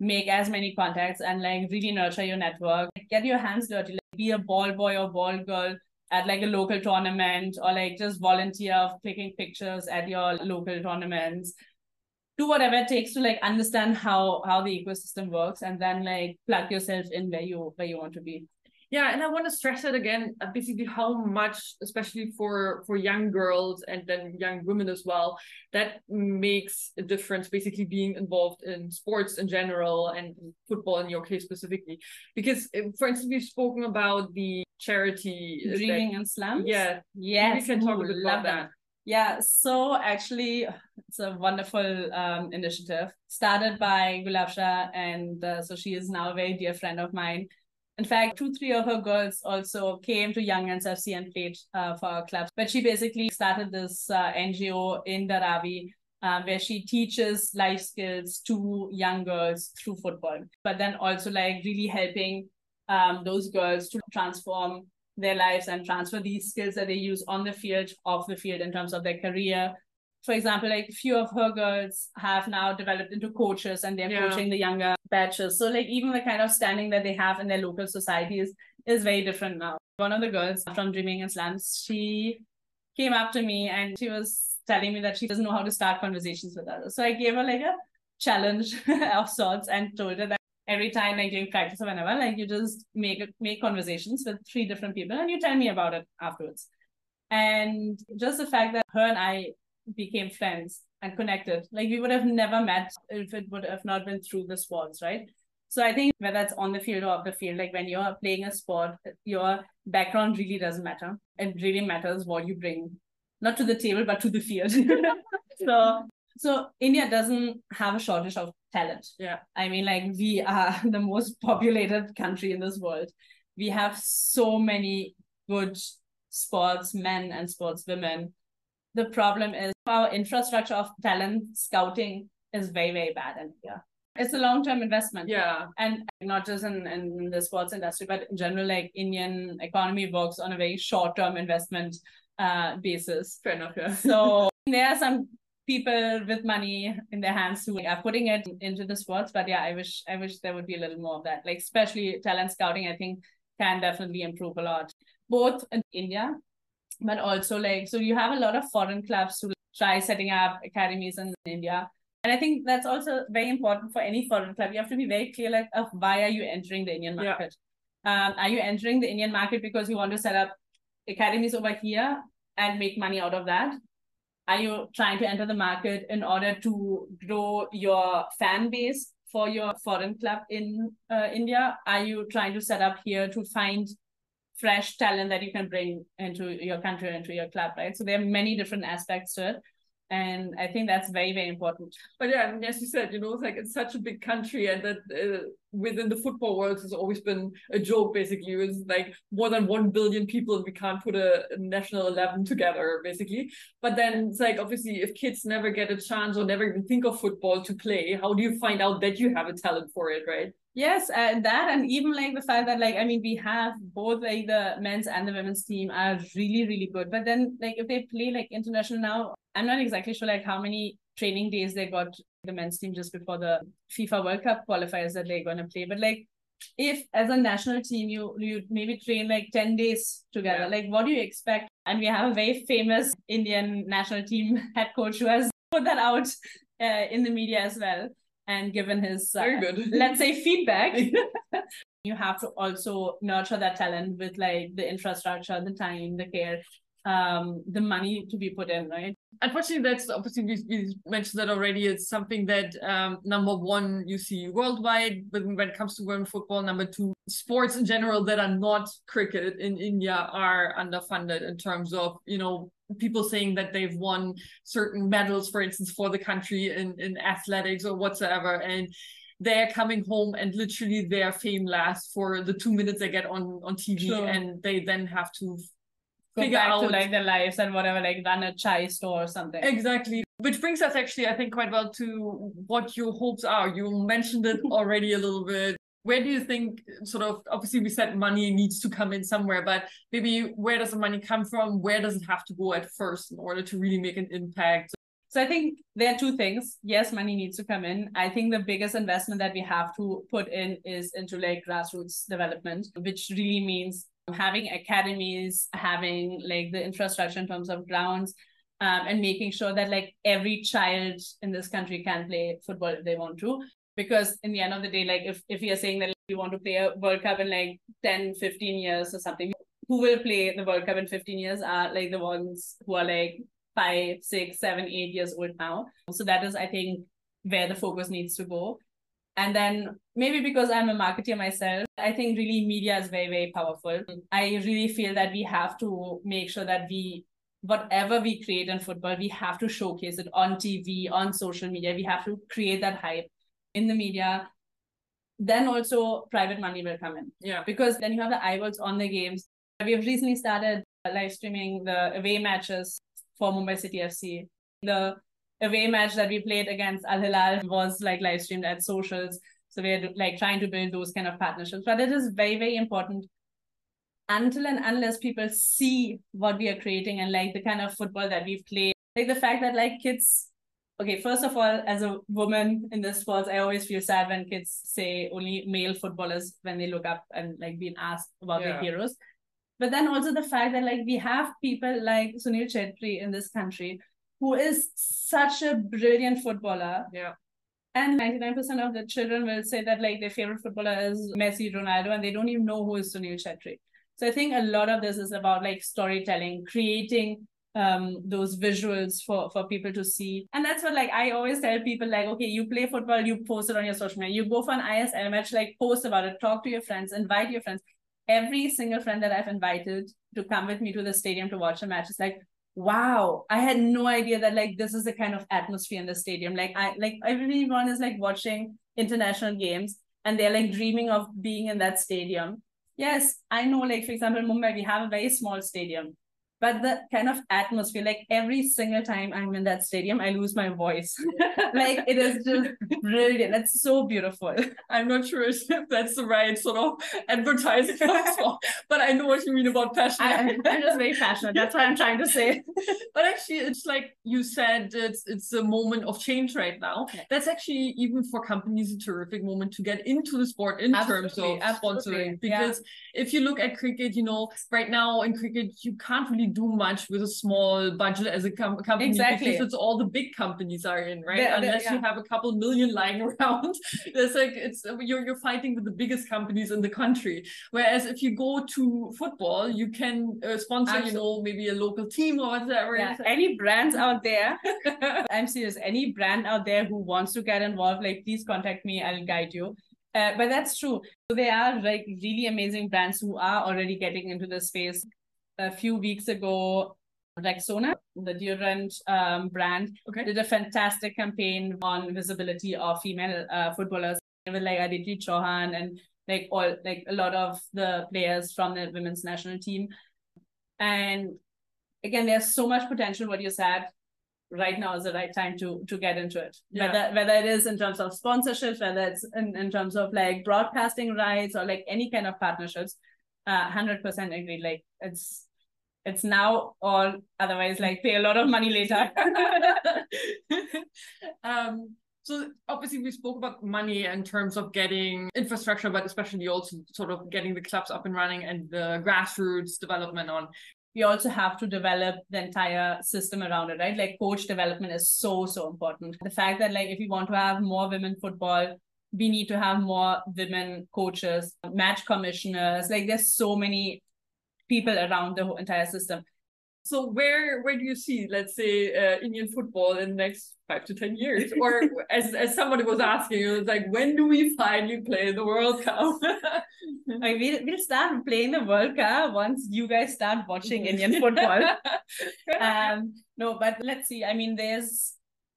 S1: make as many contacts and like really nurture your network. Get your hands dirty. Like be a ball boy or ball girl at like a local tournament or like just volunteer clicking pictures at your local tournaments. Do whatever it takes to like understand how how the ecosystem works and then like plug yourself in where you where you want to be
S2: Yeah, and I want to stress it again, uh, basically how much, especially for for young girls and then young women as well, that makes a difference. Basically, being involved in sports in general and football in your case specifically, because uh, for instance, we've spoken about the charity. uh, that-
S1: dreaming in slums
S2: yeah,
S1: yes
S2: we can talk a bit about that.
S1: Yeah, so actually, it's a wonderful um, initiative started by Gulabsha, and uh, so she is now a very dear friend of mine. In fact, two, three of her girls also came to Young Guns FC and played uh, for our club. But she basically started this uh, NGO in Dharavi um, where she teaches life skills to young girls through football, but then also like really helping um, those girls to transform their lives and transfer these skills that they use on the field, off the field in terms of their career. For example, like a few of her girls have now developed into coaches and they're
S2: Yeah.
S1: coaching the younger batches. So like even the kind of standing that they have in their local societies is very different now. One of the girls from Dreaming in Slums, she came up to me and she was telling me that she doesn't know how to start conversations with others. So I gave her like a challenge of sorts and told her that every time like during practice or whenever, like you just make make conversations with three different people and you tell me about it afterwards. And just the fact that her and I became friends and connected, like we would have never met if it would have not been through the sports, right? So I think whether it's on the field or off the field, like when you're playing a sport, your background really doesn't matter. It really matters what you bring, not to the table, but to the field. so so India doesn't have a shortage of talent.
S2: Yeah.
S1: I mean, like we are the most populated country in this world. We have so many good sportsmen and sportswomen. The problem is our infrastructure of talent scouting is very, very bad in India. It's a long-term investment.
S2: Yeah.
S1: And not just in, in the sports industry, but in general, like Indian economy works on a very short-term investment uh, basis.
S2: Fair enough. Yeah.
S1: So there are some people with money in their hands who are putting it into the sports. But yeah, I wish I wish there would be a little more of that. Like especially talent scouting, I think can definitely improve a lot. Both in India, but also like so you have a lot of foreign clubs who try setting up academies in India. And I think that's also very important for any foreign club. You have to be very clear like of why are you entering the Indian
S2: Yeah.
S1: market? Um, are you entering the Indian market because you want to set up academies over here and make money out of that? Are you trying to enter the market in order to grow your fan base for your foreign club in uh, India? Are you trying to set up here to find fresh talent that you can bring into your country, into your club, right? So there are many different aspects to it. And I think that's very, very important.
S2: But yeah, and as you said, you know, it's like it's such a big country, and that uh, within the football world has always been a joke. Basically, it was like more than one billion people, and we can't put a, a national eleven together. Basically, but then it's like obviously if kids never get a chance or never even think of football to play, how do you find out that you have a talent for it, right?
S1: Yes, and that, and even like the fact that, like, I mean, we have both like the men's and the women's team are really, really good. But then, like, if they play like international now, I'm not exactly sure like how many training days they got the men's team just before the FIFA World Cup qualifiers that they're going to play. But like, if as a national team you you maybe train like 10 days together yeah. like what do you expect and we have a very famous indian national team head coach who has put that out uh, in the media as well and given his
S2: uh, very good
S1: let's say feedback you have to also nurture that talent with like the infrastructure the time the care um the money to be put in right
S2: unfortunately that's obviously we, we mentioned that already. It's something that um number one you see worldwide but when it comes to women football. Number two sports in general that are not cricket in india are underfunded in terms of you know people saying that they've won certain medals for instance for the country in in athletics or whatsoever. And they're coming home and literally their fame lasts for the two minutes they get on on TV sure. and they then have to
S1: figure out to like their lives and whatever, like run a chai store or something.
S2: Exactly. Which brings us actually, I think, quite well to what your hopes are. You mentioned it already a little bit. Where do you think, sort of, obviously, we said money needs to come in somewhere, but maybe where does the money come from? Where does it have to go at first in order to really make an impact?
S1: So I think there are two things. Yes, money needs to come in. I think the biggest investment that we have to put in is into like grassroots development, which really means having academies, having like the infrastructure in terms of grounds, um, and making sure that like every child in this country can play football if they want to. Because in the end of the day, like if, if you're saying that you want to play a World Cup in like 10, 15 years or something, who will play the World Cup in 15 years are like the ones who are like five, six, seven, eight years old now. So that is, I think, where the focus needs to go. And then maybe because I'm a marketer myself, I think really media is very, very powerful. I really feel that we have to make sure that we, whatever we create in football, we have to showcase it on TV, on social media. We have to create that hype in the media. Then also private money will come in.
S2: Yeah.
S1: Because then you have the eyeballs on the games. We have recently started live streaming the away matches for Mumbai City FC. The away match that we played against Al Hilal was like live streamed at socials. So we're like trying to build those kind of partnerships. But it is very, very important until and unless people see what we are creating and like the kind of football that we've played. Like the fact that like kids okay, first of all, as a woman in this sports, I always feel sad when kids say only male footballers when they look up and like being asked about yeah. their heroes. But then also the fact that like we have people like Sunil Chhetri in this country who is such a brilliant footballer.
S2: Yeah.
S1: And 99% of the children will say that like their favorite footballer is Messi, Ronaldo, and they don't even know who is Sunil Chhetri. So I think a lot of this is about like storytelling, creating um those visuals for for people to see and that's what like i always tell people like okay you play football you post it on your social media you go for an isl match like post about it talk to your friends invite your friends every single friend that I've invited to come with me to the stadium to watch a match is like, wow, I had no idea that like this is the kind of atmosphere in the stadium. Like I like everyone is like watching international games and they're like dreaming of being in that stadium. Yes, I know, like for example, Mumbai, we have a very small stadium but the kind of atmosphere like every single time i'm in that stadium i lose my voice. Like it is just brilliant. It's so beautiful.
S2: I'm not sure if that's the right sort of advertising but i know what you mean about passion. I,
S1: am just very passionate. That's what i'm trying to say.
S2: But actually it's like you said it's it's a moment of change right now. Yeah. that's actually even for companies a terrific moment to get into the sport in absolutely, terms of absolutely. sponsoring because yeah. if you look at cricket you know right now in cricket you can't really do much with a small budget as a com- company
S1: exactly.
S2: because it's all the big companies are in, right? Unless yeah. you have a couple million lying around, it's like it's you're you're fighting with the biggest companies in the country. Whereas if you go to football, you can uh, sponsor, Absolutely. you know, maybe a local team or whatever.
S1: Yeah. Any brands out there? I'm serious. Any brand out there who wants to get involved, like please contact me. I'll guide you. Uh, but that's true. So there are like really amazing brands who are already getting into the space a few weeks ago, Rexona, the deodorant um, brand, okay. did a fantastic campaign on visibility of female uh, footballers. with like Aditi Chauhan and like all like a lot of the players from the women's national team. And again, there's so much potential. What you said, right now is the right time to to get into it. Yeah. Whether whether it is in terms of sponsorships, whether it's in, in terms of like broadcasting rights or like any kind of partnerships, uh, hundred percent agree. Like it's it's now all otherwise like pay a lot of money later.
S2: um so obviously we spoke about money in terms of getting infrastructure, but especially also sort of getting the clubs up and running and the grassroots development on
S1: we also have to develop the entire system around it, right? Like coach development is so, so important. The fact that like if we want to have more women football, we need to have more women coaches, match commissioners. Like there's so many people around the whole entire system.
S2: So where where do you see, let's say, uh, Indian football in the next five to ten years? Or as as somebody was asking, it was like, when do we finally play the World Cup?
S1: like we'll, we'll start playing the World Cup once you guys start watching Indian football. um, no, but let's see. I mean, there's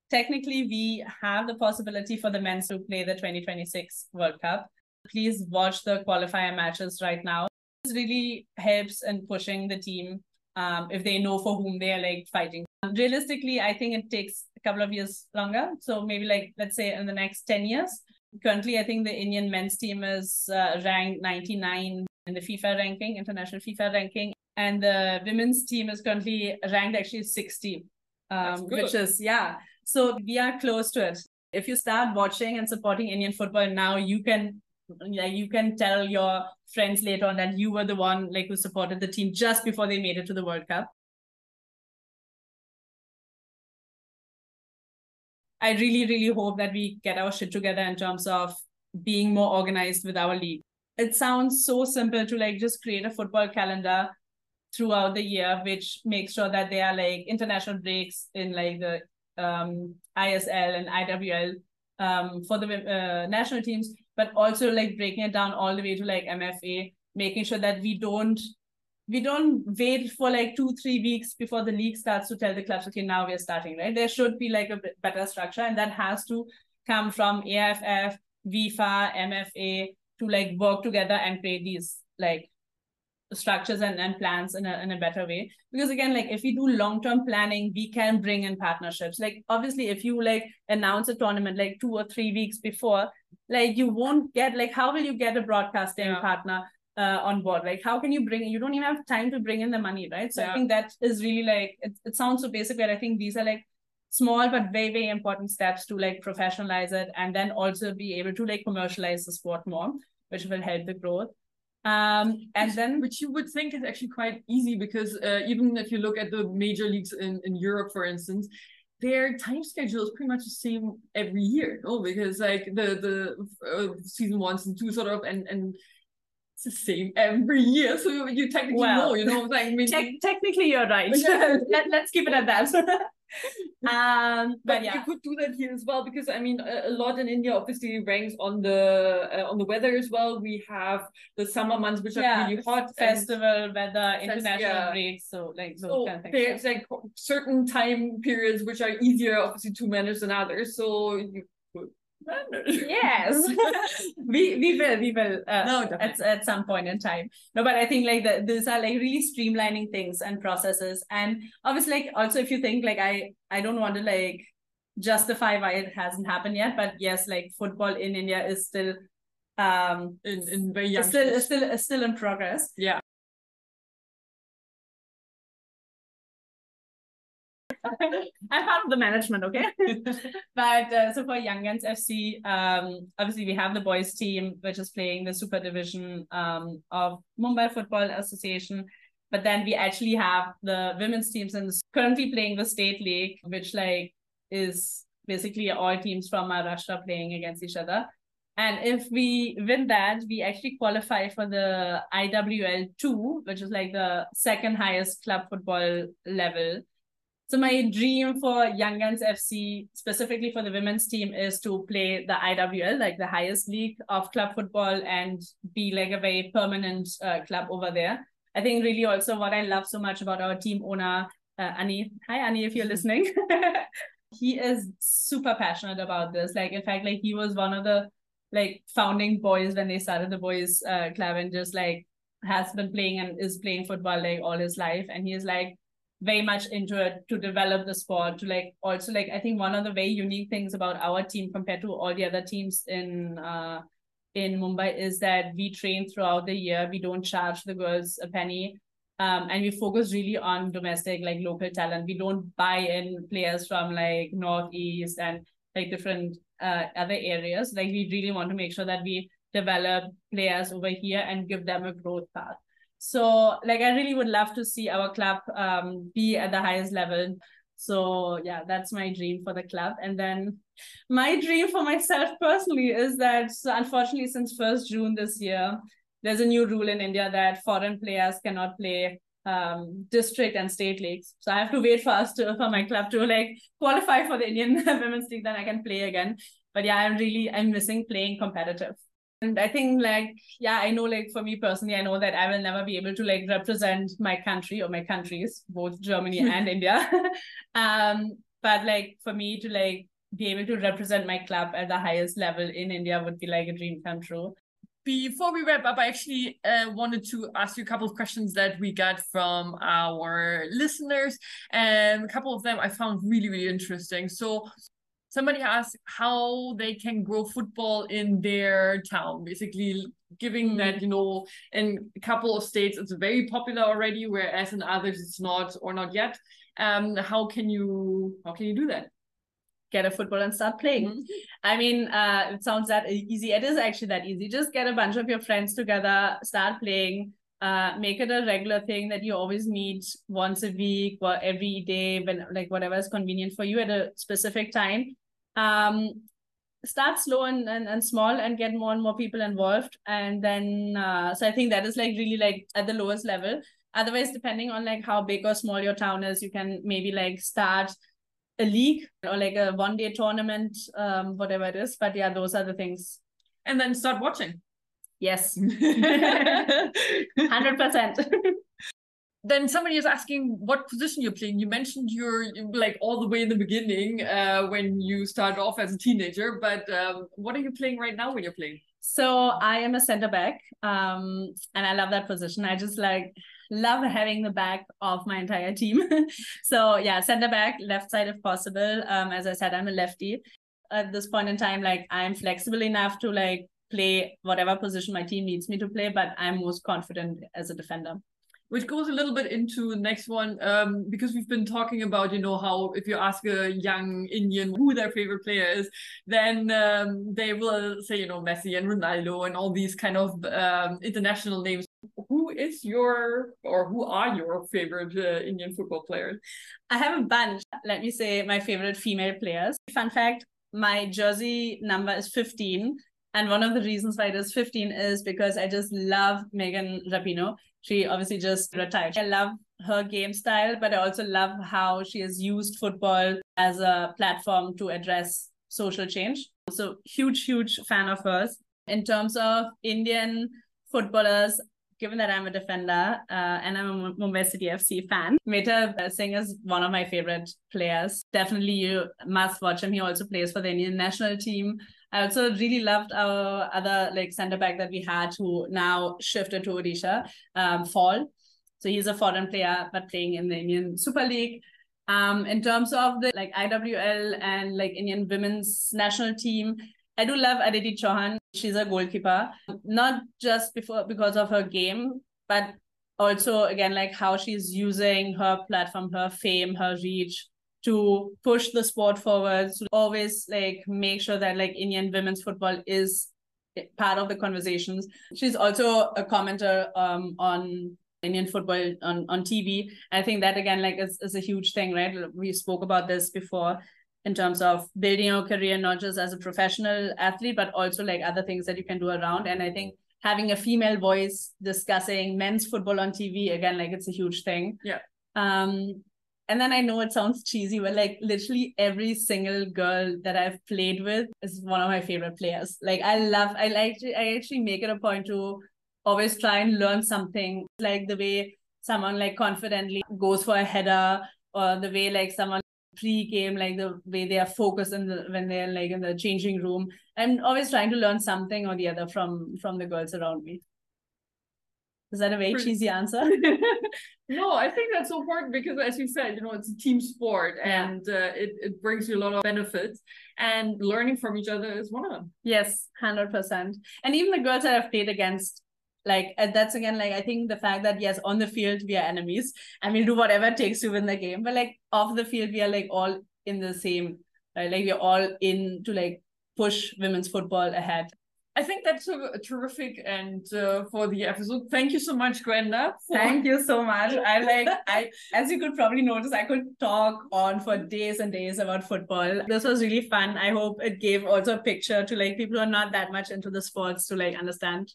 S1: technically we have the possibility for the men to play the 2026 World Cup. Please watch the qualifier matches right now. Really helps in pushing the team um, if they know for whom they are like fighting. Realistically, I think it takes a couple of years longer. So maybe like let's say in the next 10 years. Currently, I think the Indian men's team is uh, ranked 99 in the FIFA ranking, international FIFA ranking, and the women's team is currently ranked actually 60, um, which is yeah. So we are close to it. If you start watching and supporting Indian football now, you can like you can tell your friends later on that you were the one like who supported the team just before they made it to the World Cup. I really, really hope that we get our shit together in terms of being more organized with our league. It sounds so simple to like just create a football calendar throughout the year, which makes sure that there are like international breaks in like the um, ISL and IWL um, for the uh, national teams but also like breaking it down all the way to like MFA, making sure that we don't we don't wait for like two three weeks before the league starts to tell the clubs okay now we're starting right? There should be like a better structure and that has to come from AFF, WIFA, MFA to like work together and create these like structures and, and plans in a, in a better way. Because again like if we do long-term planning we can bring in partnerships. Like obviously if you like announce a tournament like two or three weeks before like you won't get like how will you get a broadcasting yeah. partner uh, on board like how can you bring you don't even have time to bring in the money right so yeah. i think that is really like it, it sounds so basic but i think these are like small but very very important steps to like professionalize it and then also be able to like commercialize the sport more which will help the growth um, and then,
S2: which you would think is actually quite easy because uh, even if you look at the major leagues in, in Europe, for instance, their time schedule is pretty much the same every year. Oh, because like the the uh, season one, season two, sort of, and and it's the same every year. So you technically well, know, you know, like I mean,
S1: te- technically you're right. Let, let's keep it at that.
S2: um but, but yeah. you could do that here as well because i mean a, a lot in india obviously ranks on the uh, on the weather as well we have the summer months which yeah, are really hot
S1: festival weather international yeah. breaks so like so kind of
S2: there's like certain time periods which are easier obviously to manage than others so you
S1: yes. We we will we will uh, no, at, at some point in time. No but i think like the, these are like really streamlining things and processes. And obviously like also if you think like i i don't want to like justify why it hasn't happened yet but yes like football in india is still um
S2: in, in very young
S1: still still still in progress.
S2: Yeah
S1: I'm part of the management, okay? but uh, so for Young Guns FC, um, obviously we have the boys team, which is playing the super division um, of Mumbai Football Association. But then we actually have the women's teams and currently playing the state league, which like is basically all teams from Maharashtra playing against each other. And if we win that, we actually qualify for the IWL 2, which is like the second highest club football level. So my dream for Young Guns FC, specifically for the women's team, is to play the IWL, like the highest league of club football, and be like a very permanent uh, club over there. I think really also what I love so much about our team owner, uh, Ani. Hi, Ani, if you're listening. he is super passionate about this. Like, in fact, like he was one of the like founding boys when they started the boys uh, club and just like has been playing and is playing football like all his life and he is like very much into it to develop the sport to like also like i think one of the very unique things about our team compared to all the other teams in uh in mumbai is that we train throughout the year. We don't charge the girls a penny. Um, and we focus really on domestic like local talent. We don't buy in players from like northeast and like different uh, other areas. Like we really want to make sure that we develop players over here and give them a growth path so like I really would love to see our club um be at the highest level. So yeah, that's my dream for the club. And then my dream for myself personally is that so unfortunately since 1st June this year, there's a new rule in India that foreign players cannot play um, district and state leagues. So I have to wait for us to for my club to like qualify for the Indian Women's League, then I can play again. But yeah, I'm really I'm missing playing competitive. And I think like, yeah, I know like for me personally, I know that I will never be able to like represent my country or my countries, both Germany and India. um, but like for me to like be able to represent my club at the highest level in India would be like a dream come true.
S2: Before we wrap up, I actually uh, wanted to ask you a couple of questions that we got from our listeners, and a couple of them I found really, really interesting. So, somebody asked how they can grow football in their town basically giving mm. that you know in a couple of states it's very popular already whereas in others it's not or not yet um how can you how can you do that
S1: get a football and start playing. Mm-hmm. I mean, uh, it sounds that easy. It is actually that easy. Just get a bunch of your friends together, start playing, uh, make it a regular thing that you always meet once a week or every day, when like whatever is convenient for you at a specific time um, start slow and, and, and small and get more and more people involved. And then uh, so i think that is like really like at the lowest level. Otherwise depending on like how big or small your town is you can maybe like start a league or like a one day tournament um whatever it is. But yeah those are the things.
S2: And then start watching.
S1: Yes. 100%
S2: then somebody is asking what position you're playing. You mentioned you're like all the way in the beginning uh, when you started off as a teenager, but um, what are you playing right now when you're playing?
S1: So I am a center back, um, and I love that position. I just like love having the back of my entire team. so yeah, center back, left side if possible. Um, as I said, I'm a lefty. At this point in time, like I'm flexible enough to like play whatever position my team needs me to play, but I'm most confident as a defender
S2: which goes a little bit into the next one um, because we've been talking about you know how if you ask a young indian who their favorite player is then um, they will say you know messi and ronaldo and all these kind of um, international names. Who is your or who are your favorite uh, indian football players?
S1: I have a bunch. Let me say my favorite female players. Fun fact my jersey number is 15 and one of the reasons why it is 15 is because I just love Megan Rapinoe. She obviously just retired. I love her game style, but I also love how she has used football as a platform to address social change. So, huge, huge fan of hers. In terms of Indian footballers, given that I'm a defender uh, and I'm a Mumbai City FC fan, Mehtab Singh is one of my favorite players. Definitely, you must watch him. He also plays for the Indian national team. I also really loved our other like center back that we had who now shifted to Odisha, um, Fall. So he's a foreign player but playing in the Indian Super League. Um, in terms of the like IWL and like Indian women's national team, I do love Aditi Chauhan. She's a goalkeeper, not just before because of her game, but also again like how she's using her platform, her fame, her reach to push the sport forward. To always like make sure that like indian women's football is part of the conversations. She's also a commenter um, on indian football on, on tv i think that again like is, is a huge thing right? We spoke about this before in terms of building your career not just as a professional athlete but also like other things that you can do around. And i think having a female voice discussing men's football on tv again like it's a huge thing.
S2: Yeah.
S1: Um and then I know it sounds cheesy, but like literally every single girl that I've played with is one of my favorite players. Like I love, I like, I actually make it a point to always try and learn something, like the way someone like confidently goes for a header, or the way like someone pre-game, like the way they are focused in the when they're like in the changing room. I'm always trying to learn something or the other from from the girls around me. Is that a very cheesy answer?
S2: No, I think that's so important because, as you said, you know, it's a team sport and uh, it, it brings you a lot of benefits. And learning from each other is one of them.
S1: Yes, hundred percent. And even the girls that I've played against, like uh, that's again like I think the fact that yes, on the field we are enemies and we'll do whatever it takes to win the game, but like off the field we are like all in the same, right? Like we're all in to like push women's football ahead.
S2: I think that's a, a terrific and uh, for the episode. Thank you so much, Gwenda. for-
S1: Thank you so much. I like I as you could probably notice, I could talk on for days and days about football. This was really fun. I hope it gave also a picture to like people who are not that much into the sports to like understand.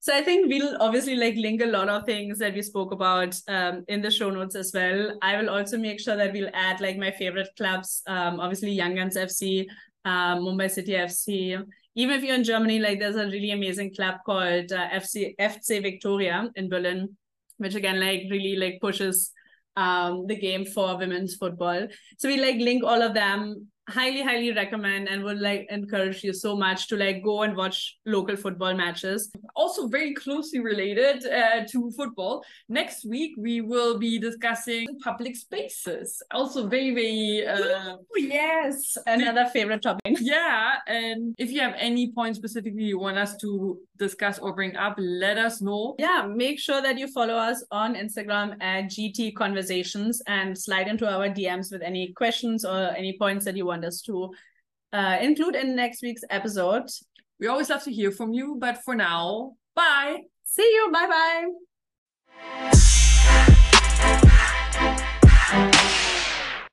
S1: So I think we'll obviously like link a lot of things that we spoke about um, in the show notes as well. I will also make sure that we'll add like my favorite clubs, um, obviously Young Guns FC, um, Mumbai City FC. Even if you're in Germany, like there's a really amazing club called uh, FC FC Viktoria in Berlin, which again like really like pushes um the game for women's football. So we like link all of them. Highly, highly recommend and would like encourage you so much to like go and watch local football matches.
S2: also very closely related uh, to football. Next week we will be discussing public spaces. Also very very uh,
S1: Oh, yes, another favorite topic.
S2: yeah. And if you have any points specifically you want us to discuss or bring up, let us know.
S1: Yeah, make sure that you follow us on Instagram at GT Conversations and slide into our DMs with any questions or any points that you want us to uh, include in next week's episode.
S2: We always love to hear from you, but for now, bye.
S1: See you. Bye bye.